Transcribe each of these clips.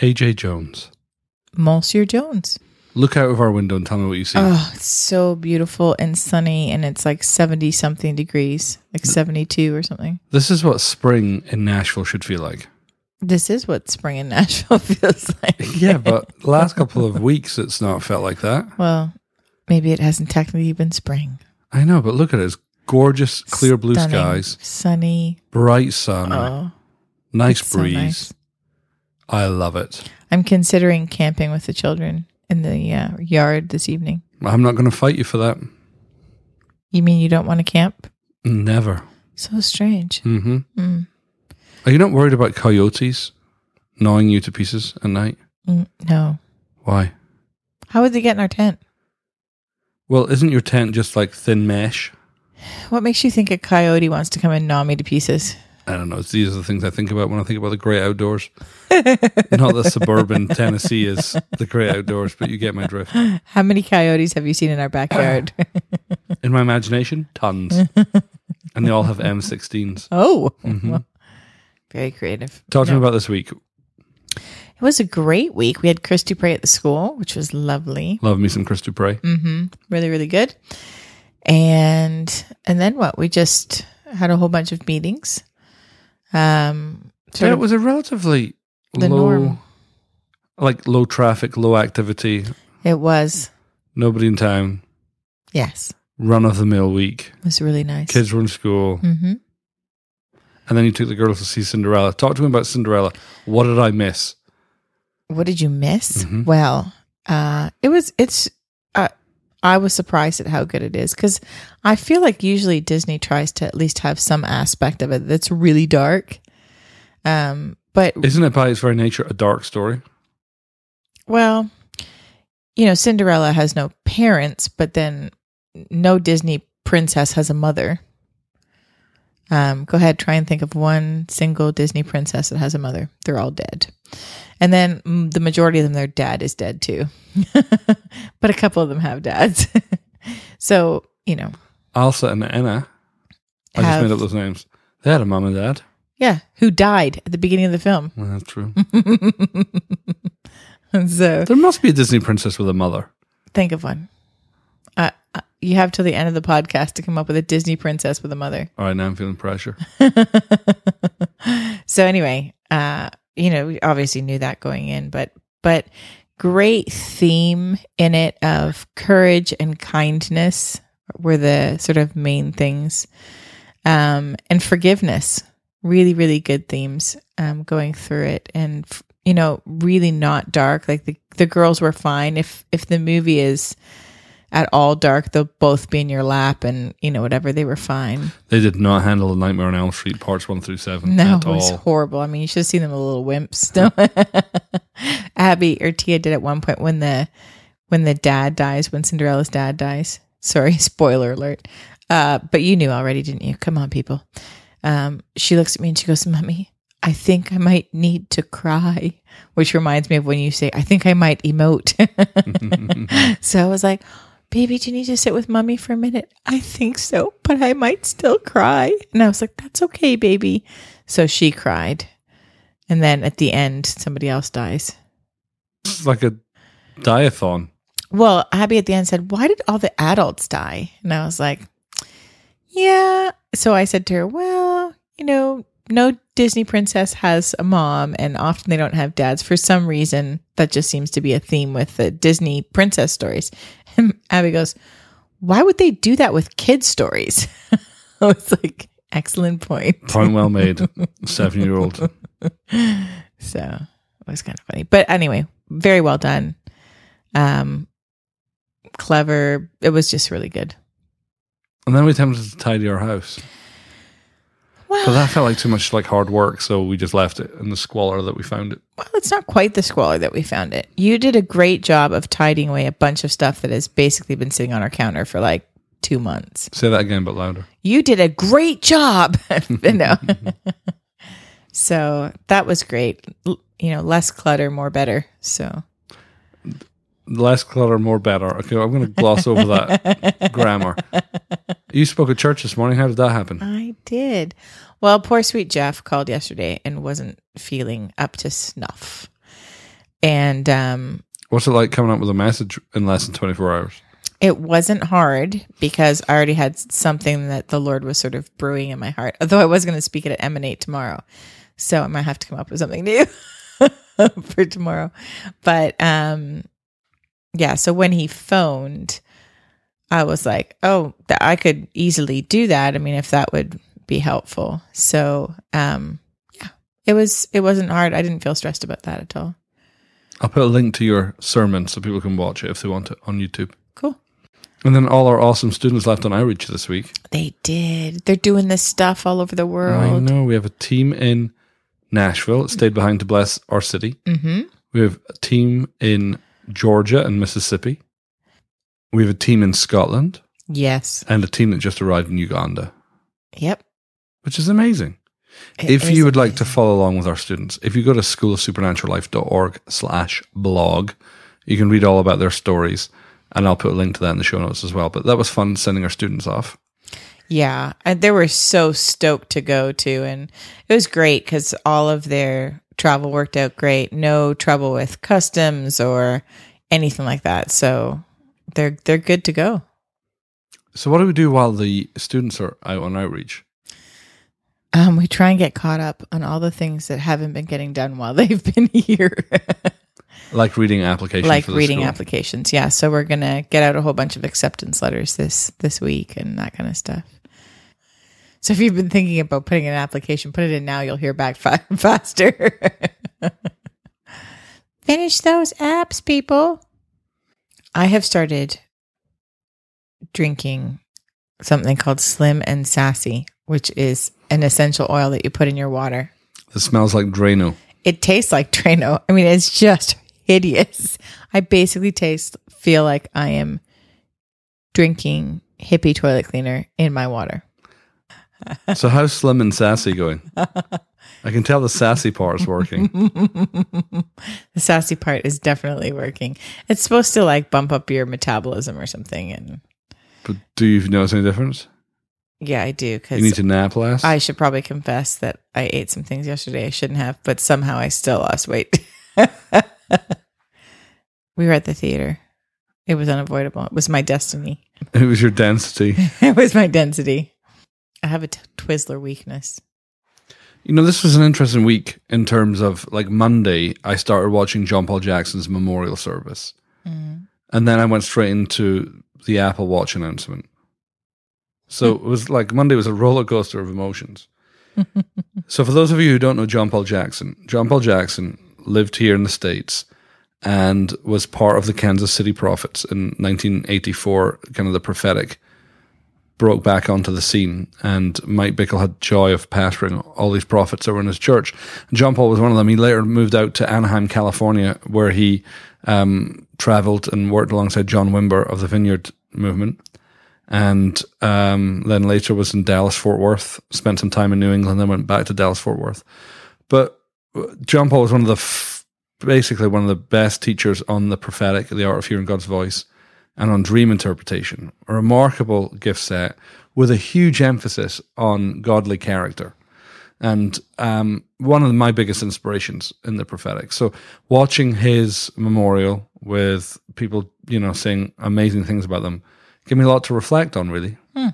AJ Jones. Monsieur Jones. Look out of our window and tell me what you see. Oh, it's so beautiful and sunny, and it's like 70 something degrees, like 72 or something. This is what spring in Nashville should feel like. This is what spring in Nashville feels like. Yeah, but last couple of weeks it's not felt like that. Well, maybe it hasn't technically been spring. I know, but look at it. It's gorgeous, clear blue Stunning, skies, Sunny. bright sun, Oh, nice it's so breeze. nice. I love it. I'm considering camping with the children in the uh, yard this evening. I'm not going to fight you for that. You mean you don't want to camp? Never. So strange. hmm Mm. Are you not worried about coyotes gnawing you to pieces at night? Mm, no. Why? How would they get in our tent? Well, isn't your tent just like thin mesh? What makes you think a coyote wants to come and gnaw me to pieces? I don't know. These are the things I think about when I think about the great outdoors. Not that suburban Tennessee is the great outdoors, but you get my drift. How many coyotes have you seen in our backyard? In my imagination, tons. and they all have M16s. oh, Mhm. well, very creative. Talk to No. me about this week. It was a great week. We had Chris Dupre at the school, which was lovely. Love me some Chris Dupre. hmm Really, really good. And and then what? We just had a whole bunch of meetings. Um, So it was a relatively the low, norm. like low traffic, low activity, It was nobody in town, yes, run of the mill week. it was really nice. Kids were in school, hmm and then you took the girls to see Cinderella. Talk to me about Cinderella. What did I miss? What did you miss? Mhm. Well, uh, it was. It's. I was surprised at how good it is because I feel like usually Disney tries to at least have some aspect of it that's really dark. Um, but Isn't it by its very nature a dark story? well, you know, Cinderella has no parents, but then no Disney princess has a mother. Um, go ahead, try and think of one single Disney princess that has a mother. They're all dead. And then mm, the majority of them, their dad is dead too. but a couple of them have dads. so, you know, Elsa and Anna. I just Have- made up those names. They had a mom and dad. yeah, who died at the beginning of the film. Well, that's true. so there must be a Disney princess with a mother. think of one. Uh, uh, you have till the end of the podcast to come up with a Disney princess with a mother. All right, now I'm feeling pressure. so anyway, uh, you know, we obviously knew that going in, but but great theme in it of courage and kindness were the sort of main things. Um, and forgiveness. Really, really good themes um, going through it, and you know, really not dark. Like the the girls were fine. If if the movie is at all dark, they'll both be in your lap, and you know, whatever. They were fine. They did not handle the Nightmare on Elm Street parts one through seven No, at it was all. horrible. I mean, you should have seen them little wimps. No. Abby or Tia did at one point when the when the dad dies, when Cinderella's dad dies. Sorry, spoiler alert. Uh, but you knew already, didn't you? Come on, people. Um, she looks at me and she goes, "Mummy, I think I might need to cry," which reminds me of when you say, "I think I might emote." so I was like, "Baby, do you need to sit with mommy for a minute?" I think so, but I might still cry. And I was like, "That's okay, baby." So she cried. And then at the end, somebody else dies. It's like a diathon. Well, Abby at the end said, Why did all the adults die? And I was like, Yeah. So I said to her, Well, you know, no Disney princess has a mom, and often they don't have dads. For some reason, that just seems to be a theme with the Disney princess stories. And Abby goes, Why would they do that with kids' stories? I was like, Excellent point. Point well made. Seven year old. So it was kind of funny. But anyway, very well done. Um clever. It was just really good. And then we attempted to tidy our house. But Well, that felt like too much like hard work, so we just left it in the squalor that we found it. well, it's not quite the squalor that we found it. You did a great job of tidying away a bunch of stuff that has basically been sitting on our counter for like two months. Say that again, but louder. You did a great job. no. so that was great. L- You know, less clutter, more better. So Less clutter, more better. Okay, I'm going to gloss over that grammar. You spoke at church this morning. How did that happen? I did. Well, poor sweet Jeff called yesterday and wasn't feeling up to snuff. And um, What's it like coming up with a message in less than 24 hours? it wasn't hard because I already had something that the Lord was sort of brewing in my heart. Although I was going to speak it at Emanate tomorrow, so I might have to come up with something new for tomorrow. But um, yeah. So when he phoned, I was like, "Oh, that I could easily do that. I mean, if that would be helpful." So um, yeah, it was. It wasn't hard. I didn't feel stressed about that at all. I'll put a link to your sermon so people can watch it if they want it on YouTube. Cool. And then all our awesome students left on outreach this week. They did. They're doing this stuff all over the world. I know we have a team in Nashville. It stayed behind to bless our city. Mm-hmm. We have a team in Georgia and Mississippi. We have a team in Scotland Yes. and a team that just arrived in Uganda, Yep. Which is amazing. It if is you would like to follow along with our students, if you go to schoolofsupernaturallife.org slash blog, you can read all about their stories. And I'll put a link to that in the show notes as well. But that was fun sending our students off. Yeah, and they were so stoked to go to, and it was great because all of their travel worked out great. No trouble with customs or anything like that. So they're they're good to go. So what do we do while the students are out on outreach? Um, we try and get caught up on all the things that haven't been getting done while they've been here, Like reading applications like for the reading school. applications. Yeah, so we're gonna get out a whole bunch of acceptance letters this this week and that kind of stuff. So if you've been thinking about putting in an application, put it in now. You'll hear back fa- faster. Finish those apps, people. I have started drinking something called Slim and Sassy, which is an essential oil that you put in your water. It smells like Drano. It tastes like Trano. I mean, it's just hideous. I basically taste, feel like I am drinking hippie toilet cleaner in my water. So how's Slim and Sassy going? I can tell the sassy part is working. the sassy part is definitely working. It's supposed to like bump up your metabolism or something. And But do you notice any difference? Yeah, I do Because You need to nap less. I should probably confess that I ate some things yesterday I shouldn't have, but somehow I still lost weight. we were at the theater. It was unavoidable. It was my destiny. it was your density. it was my density. I have a t- Twizzler weakness. You know, this was an interesting week in terms of like Monday, I started watching John Paul Jackson's memorial service. Mm-hmm. And then I went straight into the Apple Watch announcement. So it was like Monday was a roller coaster of emotions. so for those of you who don't know John Paul Jackson, John Paul Jackson lived here in the States and was part of the Kansas City Prophets in 1984, kind of the prophetic broke back onto the scene, and Mike Bickle had joy of pastoring all these prophets that were in his church. And John Paul was one of them. He later moved out to Anaheim, California, where he um, traveled and worked alongside John Wimber of the Vineyard Movement, and um, then later was in Dallas, Fort Worth. Spent some time in New England, then went back to Dallas, Fort Worth. But uh, John Paul was one of the f- basically one of the best teachers on the prophetic, the art of hearing God's voice and on dream interpretation. A remarkable gift set with a huge emphasis on godly character. And um, one of my biggest inspirations in the prophetic. So watching his memorial with people, you know, saying amazing things about them, gave me a lot to reflect on. Really, hmm.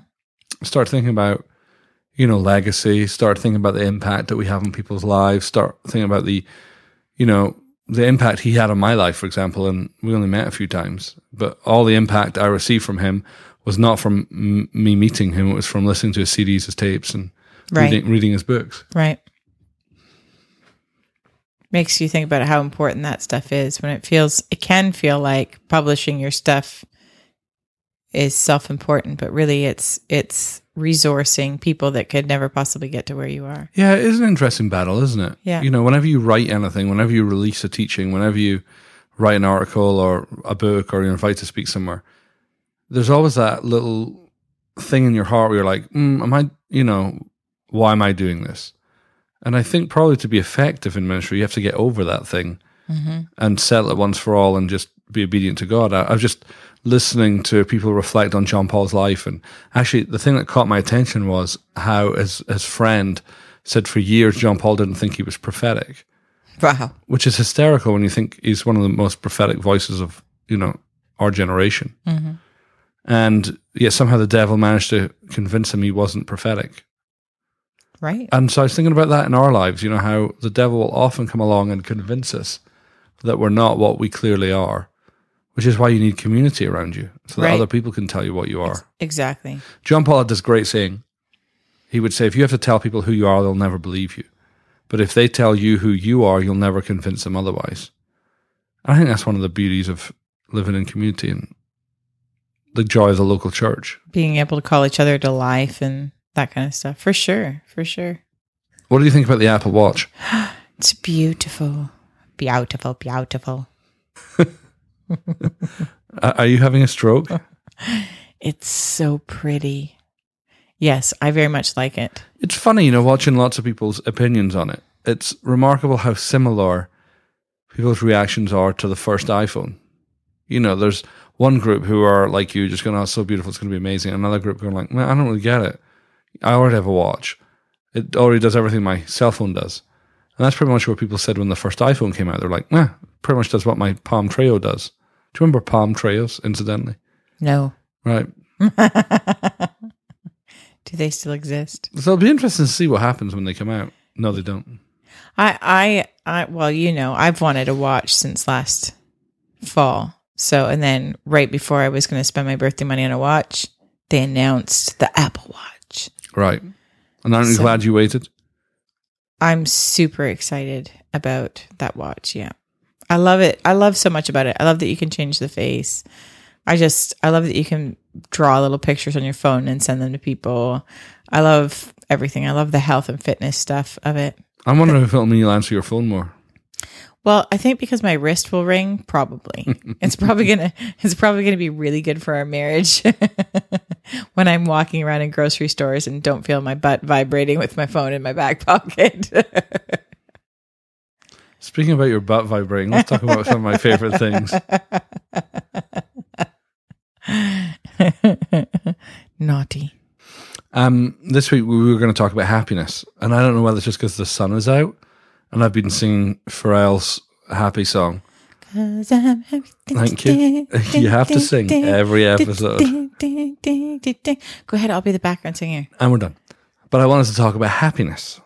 start thinking about, you know, legacy. Start thinking about the impact that we have on people's lives. Start thinking about the, you know, the impact he had on my life, for example, and we only met a few times, but all the impact I received from him was not from m- me meeting him; it was from listening to his CDs, his tapes, and Right. reading, reading his books. Right. Makes you think about how important that stuff is when it feels, it can feel like publishing your stuff is self important, but really it's, it's resourcing people that could never possibly get to where you are. Yeah, it is an interesting battle, isn't it? Yeah. You know, whenever you write anything, whenever you release a teaching, whenever you write an article or a book or you're invited to speak somewhere, there's always that little thing in your heart where you're like, mm, am I, you know, why am I doing this? And I think probably to be effective in ministry, you have to get over that thing and settle it once for all and just be obedient to God. I, I was just listening to people reflect on John Paul's life. And actually, the thing that caught my attention was how his, his friend said for years John Paul didn't think he was prophetic. Wow. which is hysterical when you think he's one of the most prophetic voices of you know our generation. Mm-hmm. And yet somehow the devil managed to convince him he wasn't prophetic. Right. And so I was thinking about that in our lives. You know how the devil will often come along and convince us that we're not what we clearly are, which is why you need community around you so that Right. other people can tell you what you are. Exactly. John Paul had this great saying. He would say, if you have to tell people who you are, they'll never believe you. But if they tell you who you are, you'll never convince them otherwise. I think that's one of the beauties of living in community and the joy of the local church. Being able to call each other to life and that kind of stuff. For sure. For sure. What do you think about the Apple Watch? It's beautiful. Beautiful. Beautiful. Are you having a stroke? It's so pretty. Yes, I very much like it. It's funny, you know, watching lots of people's opinions on it. It's remarkable how similar people's reactions are to the first iPhone. You know, there's one group who are like you, just going, "Oh, it's so beautiful, it's going to be amazing." Another group going like, "Man, I don't really get it. I already have a watch. It already does everything my cell phone does." And that's pretty much what people said when the first iPhone came out. They're like, "Nah, pretty much does what my Palm Treo does." You remember Palm Treos, incidentally? No. Right. Do they still exist? So it'll be interesting to see what happens when they come out. No, they don't. I, I, I, well, you know, I've wanted a watch since last fall. So, and then right before I was going to spend my birthday money on a watch, they announced the Apple Watch. Right. And aren't you So- glad you waited? I'm super excited about that watch. Yeah. I love it. I love so much about it. I love that you can change the face. I just, I love that you can draw little pictures on your phone and send them to people. I love everything. I love the health and fitness stuff of it. I'm wondering if it'll mean you'll answer your phone more. Well, I think because my wrist will ring, probably. it's probably gonna it's probably gonna be really good for our marriage when I'm walking around in grocery stores and don't feel my butt vibrating with my phone in my back pocket. Speaking about your butt vibrating, let's talk about some of my favorite things. Naughty. Um, this week we were going to talk about happiness, and I don't know whether it's just because the sun is out, and I've been singing Pharrell's happy song. 'Cause I'm happy. Thank you. You have to sing every episode, Go ahead, I'll be the background singer. and we're done. But I wanted to talk about happiness.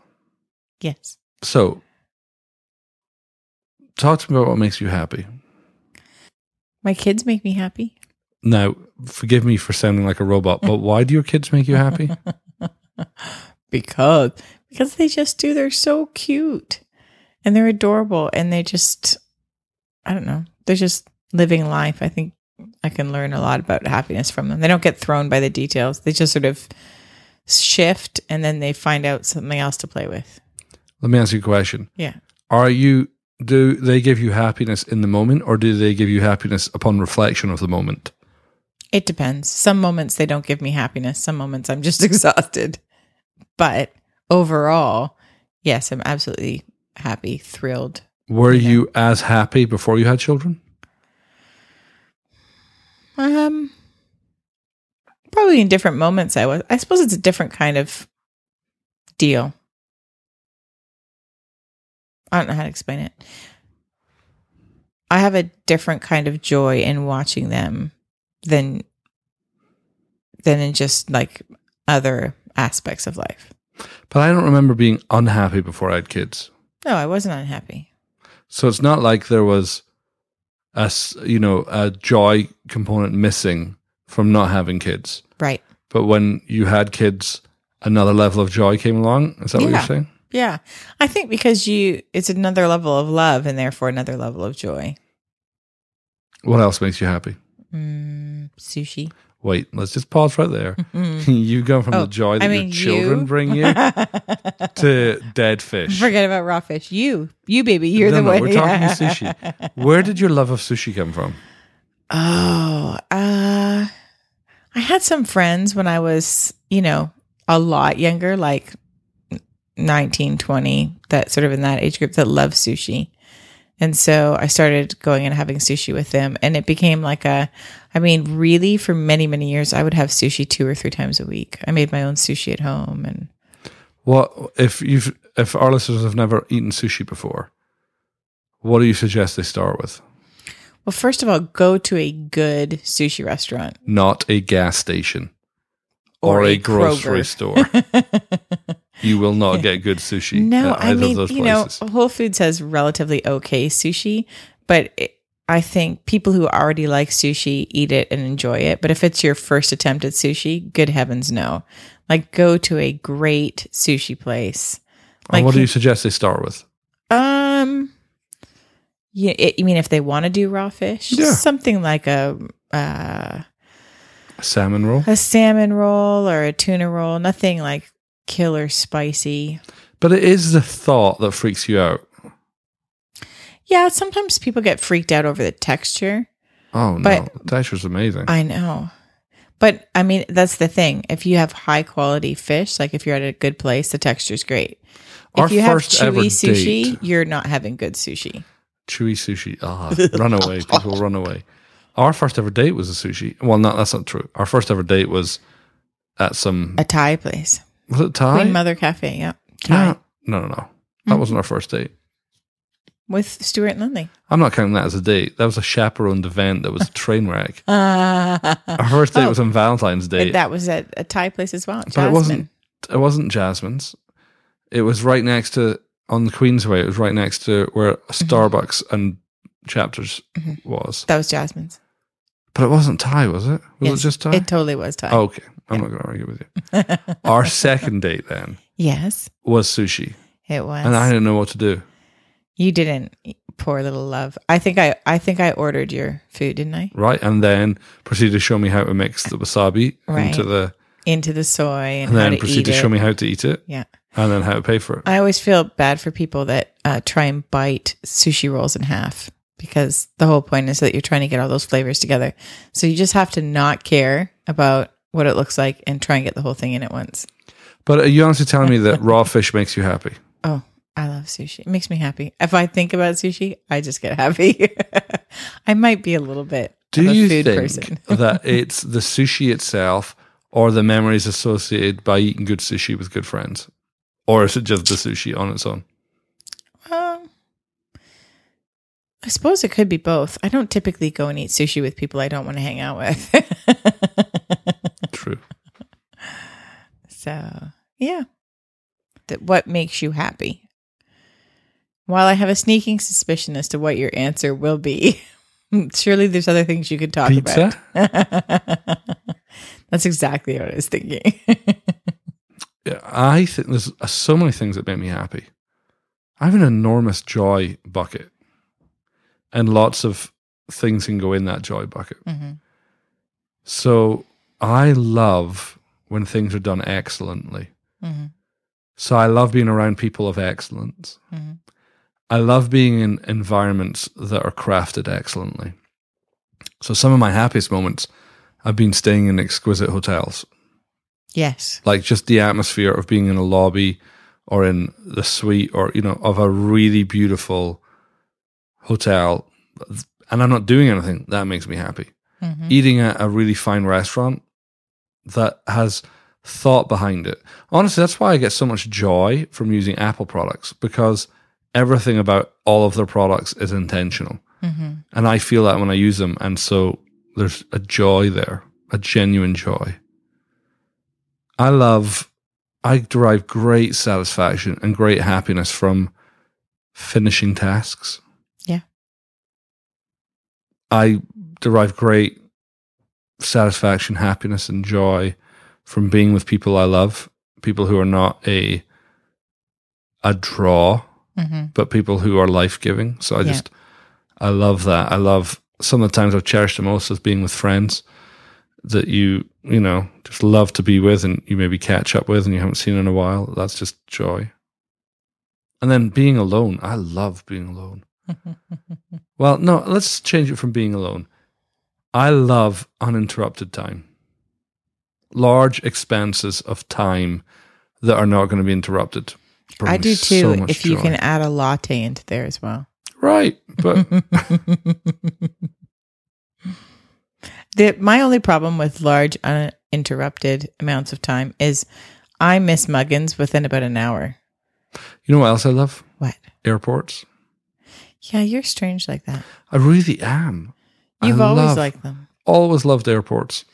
Yes. So, talk to me about what makes you happy. My kids make me happy. Now, forgive me for sounding like a robot, but why do your kids make you happy? because because they just do. They're so cute. And they're adorable. And they just i don't know. They're just living life. I think i can learn a lot about happiness from them. They don't get thrown by the details. They just sort of shift and then they find out something else to play with. Let me ask you a question. yeah. Are you do they give you happiness in the moment or do they give you happiness upon reflection of the moment? it depends some moments they don't give me happiness some moments i'm just exhausted but overall yes i'm absolutely happy thrilled Were you as happy before you had children? Um, probably in different moments. I was. I suppose it's a different kind of deal. I don't know how to explain it. I have a different kind of joy in watching them than than in just like other aspects of life. But I don't remember being unhappy before I had kids. No, I wasn't unhappy. So it's not like there was a you know a joy component missing from not having kids. Right. But when you had kids, another level of joy came along. Is that what you're saying? Yeah. I think because you it's another level of love and therefore another level of joy. What else makes you happy? Mm, sushi. Wait, let's just pause right there. You've gone from Oh, the joy that I your children you. bring you to dead fish. Forget about raw fish. You, you baby, you're no, the no, one. we're talking sushi. Where did your love of sushi come from? Oh, uh, I had some friends when I was, you know, a lot younger, like 19, 20, that sort of in that age group that love sushi. And so I started going and having sushi with them. And it became like a, I mean, really, for many, many years, I would have sushi two or three times a week. I made my own sushi at home. And What if you've if our listeners have never eaten sushi before? What do you suggest they start with? Well, first of all, go to a good sushi restaurant Not a gas station or, a, grocery store. you will not get good sushi. No, I mean, of those you know. Whole Foods has relatively okay sushi, but it, I think people who already like sushi eat it and enjoy it. But if it's your first attempt at sushi, good heavens no. Like go to a great sushi place. And Like what do you suggest they start with? um yeah, it, you mean if they want to do raw fish? Yeah. Something like a uh A salmon roll? a salmon roll or a tuna roll, nothing like killer spicy. But it is the thought that freaks you out. Yeah, sometimes people get freaked out over the texture. Oh no, But- the texture's amazing. I know. But I mean, that's the thing. If you have high quality fish, like if you're at a good place, the texture's great. Our if you have chewy sushi, date- you're not having good sushi. Chewy sushi. Ah, run away. People run away. Our first ever date was a sushi. Well, not that's not true. Our first ever date was at some A Thai place. Was it Thai? Queen Mother Cafe, yeah. Thai. No, no, no, no. That Mhm. wasn't our first date. With Stuart and Lindley. I'm not counting that as a date. That was a chaperoned event. That was a train wreck. Uh, Our first date Oh. was on Valentine's Day, that was at a Thai place as well. but it wasn't. It wasn't Jasmine's. It was right next to on the Queensway. It was right next to where Starbucks and Chapters Mhm. was. That was Jasmine's. But it wasn't Thai, was it? Was Yes, it just Thai? It totally was Thai. Oh, okay. I'm not going to argue with you. Our second date then yes, was sushi, it was. and I didn't know what to do. you didn't. Poor little love. I think I. I think I ordered your food, didn't I? Right, and then proceeded to show me how to mix the wasabi Right. into the, Into the soy and, and how then to proceed eat to it. show me how to eat it, Yeah. and then how to pay for it. I always feel bad for people that uh, try and bite sushi rolls in half because the whole point is that you're trying to get all those flavors together. So you just have to not care about what it looks like and try and get the whole thing in at once. But are you honestly telling me that raw fish makes you happy? Oh, I love sushi. It makes me happy. If I think about sushi, I just get happy. I might be a little bit Do of a you food think person. that it's the sushi itself or the memories associated by eating good sushi with good friends? Or is it just the sushi on its own? Um, I suppose it could be both. I don't typically go and eat sushi with people I don't want to hang out with. True. so, yeah. That what makes you happy? While I have a sneaking suspicion as to what your answer will be, surely there's other things you could talk Pizza? about. That's exactly what I was thinking. Yeah, I think there's uh, so many things that make me happy. I have an enormous joy bucket, and lots of things can go in that joy bucket. Mhm. So I love when things are done excellently. Mhm. So I love being around people of excellence. Mhm. I love being in environments that are crafted excellently. So some of my happiest moments I've been staying in exquisite hotels Yes. like just the atmosphere of being in a lobby or in the suite or you know of a really beautiful hotel and i'm not doing anything that makes me happy Mhm. eating at a really fine restaurant that has thought behind it honestly that's why i get so much joy from using apple products because everything about all of their products is intentional Mhm. and i feel that when i use them and so there's a joy there a genuine joy I love, I derive great satisfaction and great happiness from finishing tasks. Yeah. I derive great satisfaction, happiness, and joy from being with people I love, people who are not a a draw, Mhm. but people who are life giving. So I Yeah. just, I love that. I love some of the times I've cherished the most is being with friends that you, you know, just love to be with and you maybe catch up with and you haven't seen in a while. That's just joy. And then being alone. I love being alone. Well, no, let's change it from being alone. I love uninterrupted time. Large expanses of time that are not going to be interrupted. I do too. much if you joy. can add a latte into there as well. Right. But the my only problem with large uninterrupted amounts of time is I miss Muggins within about an hour. you know what else I love? What? Airports. Yeah, you're strange like that. I really am. I You've always love- liked them. always loved airports.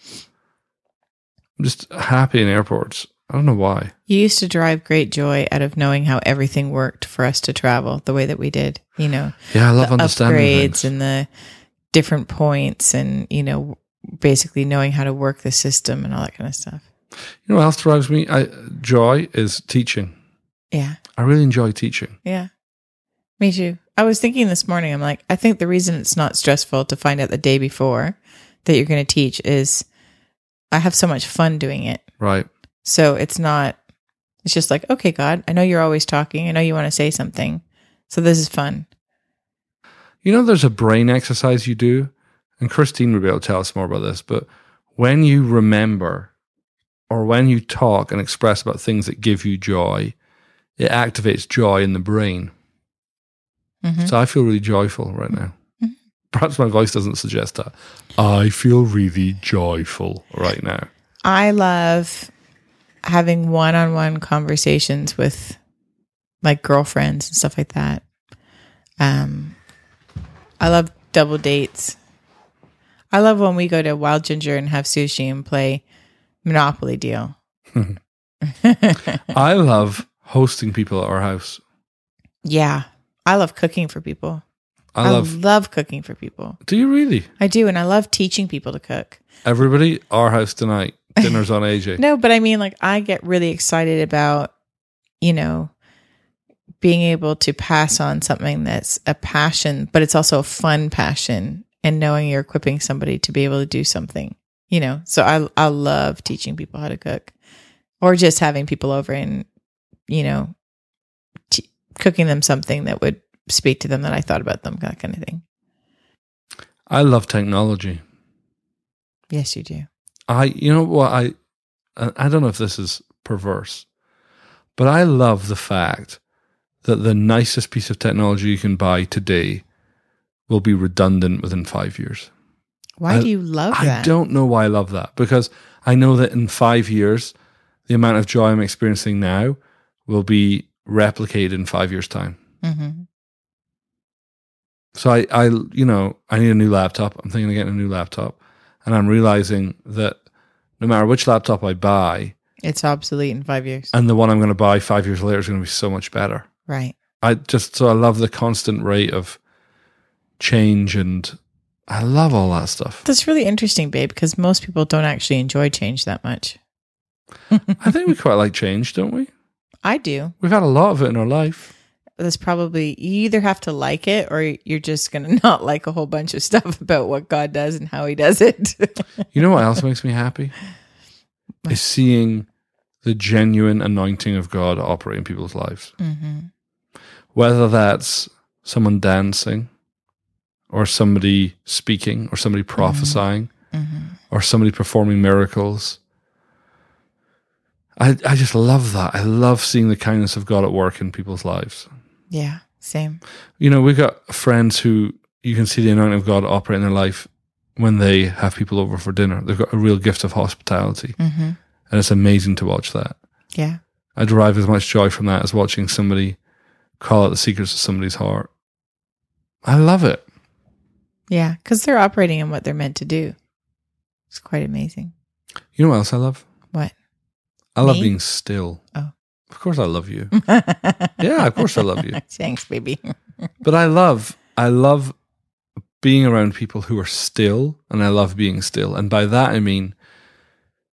I'm just happy in airports. I don't know why. You used to drive great joy out of knowing how everything worked for us to travel the way that we did. You know, Yeah, I love the understanding upgrades things. and the different points, and you know, basically knowing how to work the system and all that kind of stuff. You know what else drives me? I, joy is teaching. Yeah, I really enjoy teaching. yeah, me too. I was thinking this morning. I'm like, I think the reason it's not stressful to find out the day before that you're going to teach is I have so much fun doing it. Right. So it's not, it's just like, okay, God, I know you're always talking. I know you want to say something. So this is fun. You know, there's a brain exercise you do, and Christine would be able to tell us more about this, but when you remember or when you talk and express about things that give you joy, it activates joy in the brain. Mhm. So I feel really joyful right now. Mhm. Perhaps my voice doesn't suggest that. I feel really joyful right now. I love having one on one conversations with like girlfriends and stuff like that. Um, I love double dates. I love when we go to Wild Ginger and have sushi and play Monopoly Deal. I love hosting people at our house. yeah. I love cooking for people. I love. love cooking for people. do you really? I do. And I love teaching people to cook. Everybody, our house tonight. Dinner's on AJ. No, but I mean, like, I get really excited about, you know, being able to pass on something that's a passion, but it's also a fun passion and knowing you're equipping somebody to be able to do something, you know. So I, I love teaching people how to cook or just having people over and, you know, t- cooking them something that would speak to them that I thought about them, that kind of thing. I love technology. Yes, you do. I, you know what, I, I I don't know if this is perverse, but I love the fact that the nicest piece of technology you can buy today will be redundant within five years. Why I- do you love I that? don't know why I love that because I know that in five years, the amount of joy I'm experiencing now will be replicated in five years' time. hmm So I, I, you know, I need a new laptop. I'm thinking of getting a new laptop, and I'm realizing that no matter which laptop I buy, It's obsolete in five years. and the one I'm going to buy five years later is going to be so much better. right. I just so I love the constant rate of change, and I love all that stuff. That's really interesting, babe, because most people don't actually enjoy change that much. I think we quite like change, don't we? I do. We've had a lot of it in our life. That's probably you either have to like it or you're just going to not like a whole bunch of stuff about what God does and how he does it. You know what else makes me happy? Is seeing the genuine anointing of God operate in people's lives. hmm Whether that's someone dancing, or somebody speaking, or somebody prophesying, hmm or somebody performing miracles. I, I just love that. I love seeing the kindness of God at work in people's lives. Yeah, same. You know, we've got friends who you can see the anointing of God operate in their life when they have people over for dinner. They've got a real gift of hospitality. hmm And it's amazing to watch that. Yeah. I derive as much joy from that as watching somebody call out the secrets of somebody's heart. I love it. Yeah. Because they're operating in what they're meant to do. It's quite amazing. You know what else I love? I love Me? being still. Oh. Of course I love you. Yeah, of course I love you. Thanks, baby. But I love I love being around people who are still and I love being still. And by that I mean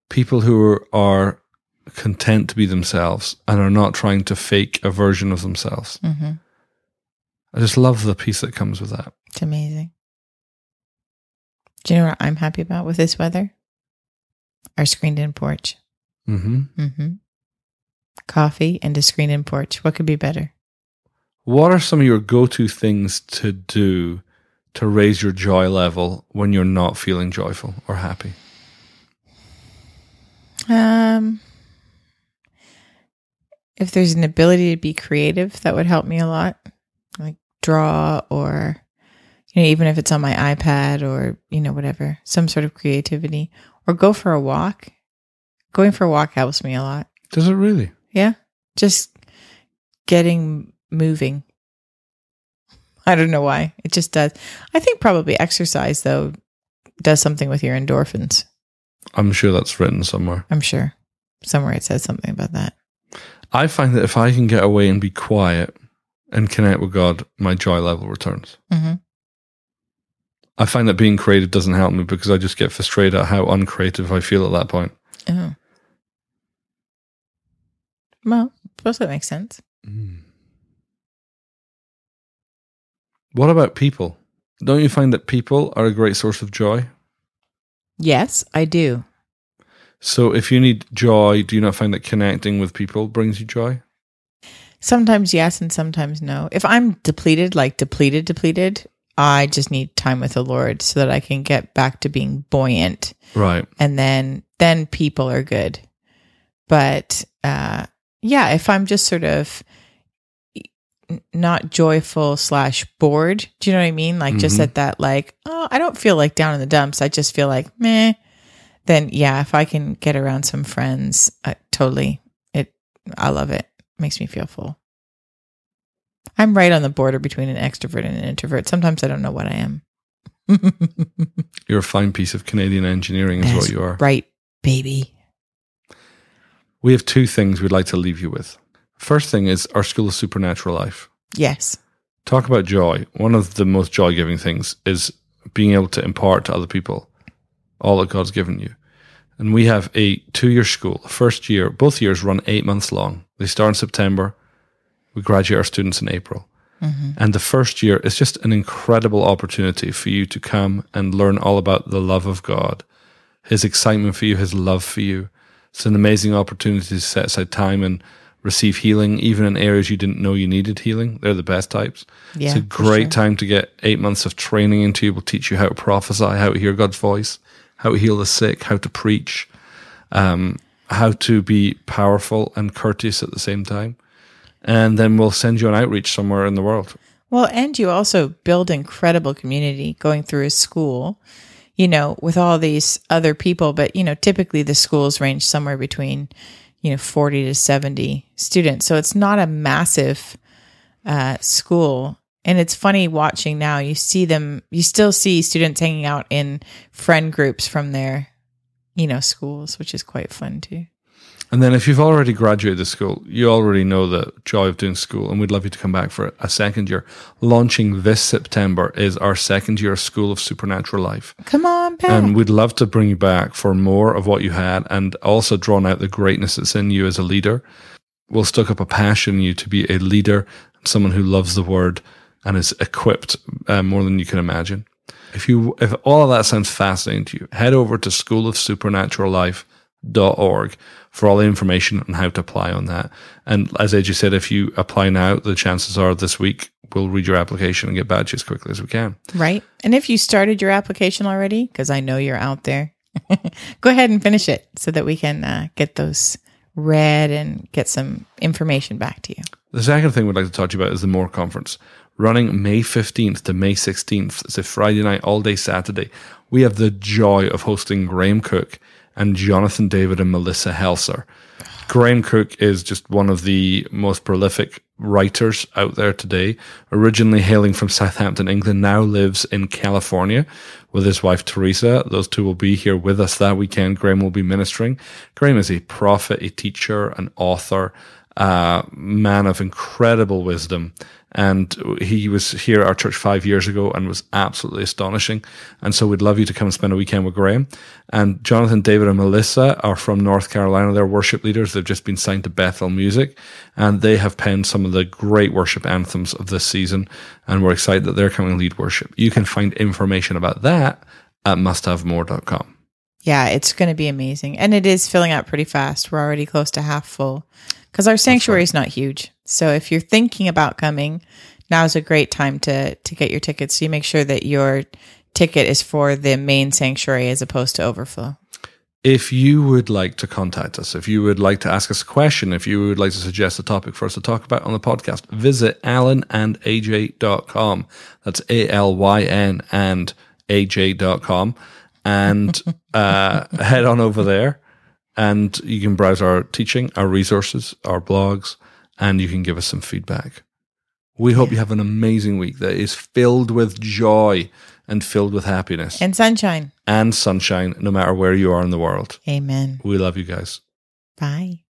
people who are, are content to be themselves and are not trying to fake a version of themselves. hmm I just love the peace that comes with that. It's amazing. Do you know what I'm happy about with this weather? Our screened in porch. Hmm hmm Coffee and a screen in porch. What could be better? What are some of your go-to things to do to raise your joy level when you're not feeling joyful or happy? Um, if there's an ability to be creative, that would help me a lot. Like draw or, you know, even if it's on my iPad or, you know, whatever, some sort of creativity or go for a walk. Going for a walk helps me a lot. Does it really? Yeah. Just getting moving. I don't know why. It just does. I think probably exercise though does something with your endorphins. I'm sure that's written somewhere. I'm sure somewhere it says something about that. I find that if I can get away and be quiet and connect with God, my joy level returns. hmm I find that being creative doesn't help me because I just get frustrated at how uncreative I feel at that point. Oh. Well, I suppose that makes sense. What about people? Don't you find that people are a great source of joy? Yes, I do. So if you need joy, do you not find that connecting with people brings you joy? Sometimes yes, and sometimes no. If I'm depleted, like depleted, depleted, I just need time with the Lord so that I can get back to being buoyant. Right. And then, then people are good. But, uh, yeah, if I'm just sort of not joyful slash bored, do you know what I mean? Like just Mhm. at that, like, oh, I don't feel like down in the dumps. I just feel like meh. Then yeah, if I can get around some friends, uh, totally, it. I love it. Makes me feel full. I'm right on the border between an extrovert and an introvert. Sometimes I don't know what I am. You're a fine piece of Canadian engineering, is what you are. Right, baby. We have two things we'd like to leave you with. First thing is our School of Supernatural Life. Yes. Talk about joy. One of the most joy giving things is being able to impart to other people all that God's given you. And we have a two year school. First year, both years run eight months long. They start in September. We graduate our students in April. Mm-hmm. And the first year is just an incredible opportunity for you to come and learn all about the love of God, His excitement for you, His love for you. It's an amazing opportunity to set aside time and receive healing, even in areas you didn't know you needed healing. They're the best types. Yeah. it's a great sure. time to get eight months of training into you. We'll teach you how to prophesy, how to hear God's voice, how to heal the sick, how to preach, um, how to be powerful and courteous at the same time. And then we'll send you an outreach somewhere in the world. Well, and you also build incredible community going through a school, you know, with all these other people. But, you know, typically the schools range somewhere between, you know, 40 to 70 students. So it's not a massive uh, school. And it's funny watching now, you see them, you still see students hanging out in friend groups from their, you know, schools, which is quite fun too. And then if you've already graduated the school, you already know the joy of doing school, and we'd love you to come back for a second year. Launching this September is our second year of School of Supernatural Life. Come on back. And we'd love to bring you back for more of what you had and also drawn out the greatness that's in you as a leader. We'll stoke up a passion in you to be a leader, someone who loves the word and is equipped uh, more than you can imagine. If you, if all of that sounds fascinating to you, head over to schoolofsupernaturallife.org for all the information on how to apply on that. And as AJ said, if you apply now, the chances are this week we'll read your application and get back to you as quickly as we can. Right. And if you started your application already, because I know you're out there, go ahead and finish it so that we can uh, get those read and get some information back to you. The second thing we'd like to talk to you about is the More Conference. Running May 15th to May 16th. It's a Friday night, all day Saturday. We have the joy of hosting Graham Cooke and Jonathan David and Melissa Helser. Graham Cooke is just one of the most prolific writers out there today. Originally hailing from Southampton, England, now lives in California with his wife Teresa. Those two will be here with us that weekend. Graham will be ministering. Graham is a prophet, a teacher, an author, a man of incredible wisdom. And he was here at our church five years ago and was absolutely astonishing. And so we'd love you to come and spend a weekend with Graham. And Jonathan, David, and Melissa are from North Carolina. They're worship leaders. They've just been signed to Bethel Music, and they have penned some of the great worship anthems of this season. And we're excited that they're coming lead worship. You can find information about that at musthavemore.com. Yeah, it's going to be amazing. And it is filling out pretty fast. We're already close to half full because our sanctuary is not huge. So if you're thinking about coming, now is a great time to, to get your tickets. So you make sure that your ticket is for the main sanctuary as opposed to overflow. If you would like to contact us, if you would like to ask us a question, if you would like to suggest a topic for us to talk about on the podcast, visit alynandaj.com. That's A L Y N and AJ.com. And uh, head on over there and you can browse our teaching, our resources, our blogs, and you can give us some feedback. We hope you have an amazing week that is filled with joy and filled with happiness And sunshine. and sunshine, no matter where you are in the world. Amen. We love you guys. Bye.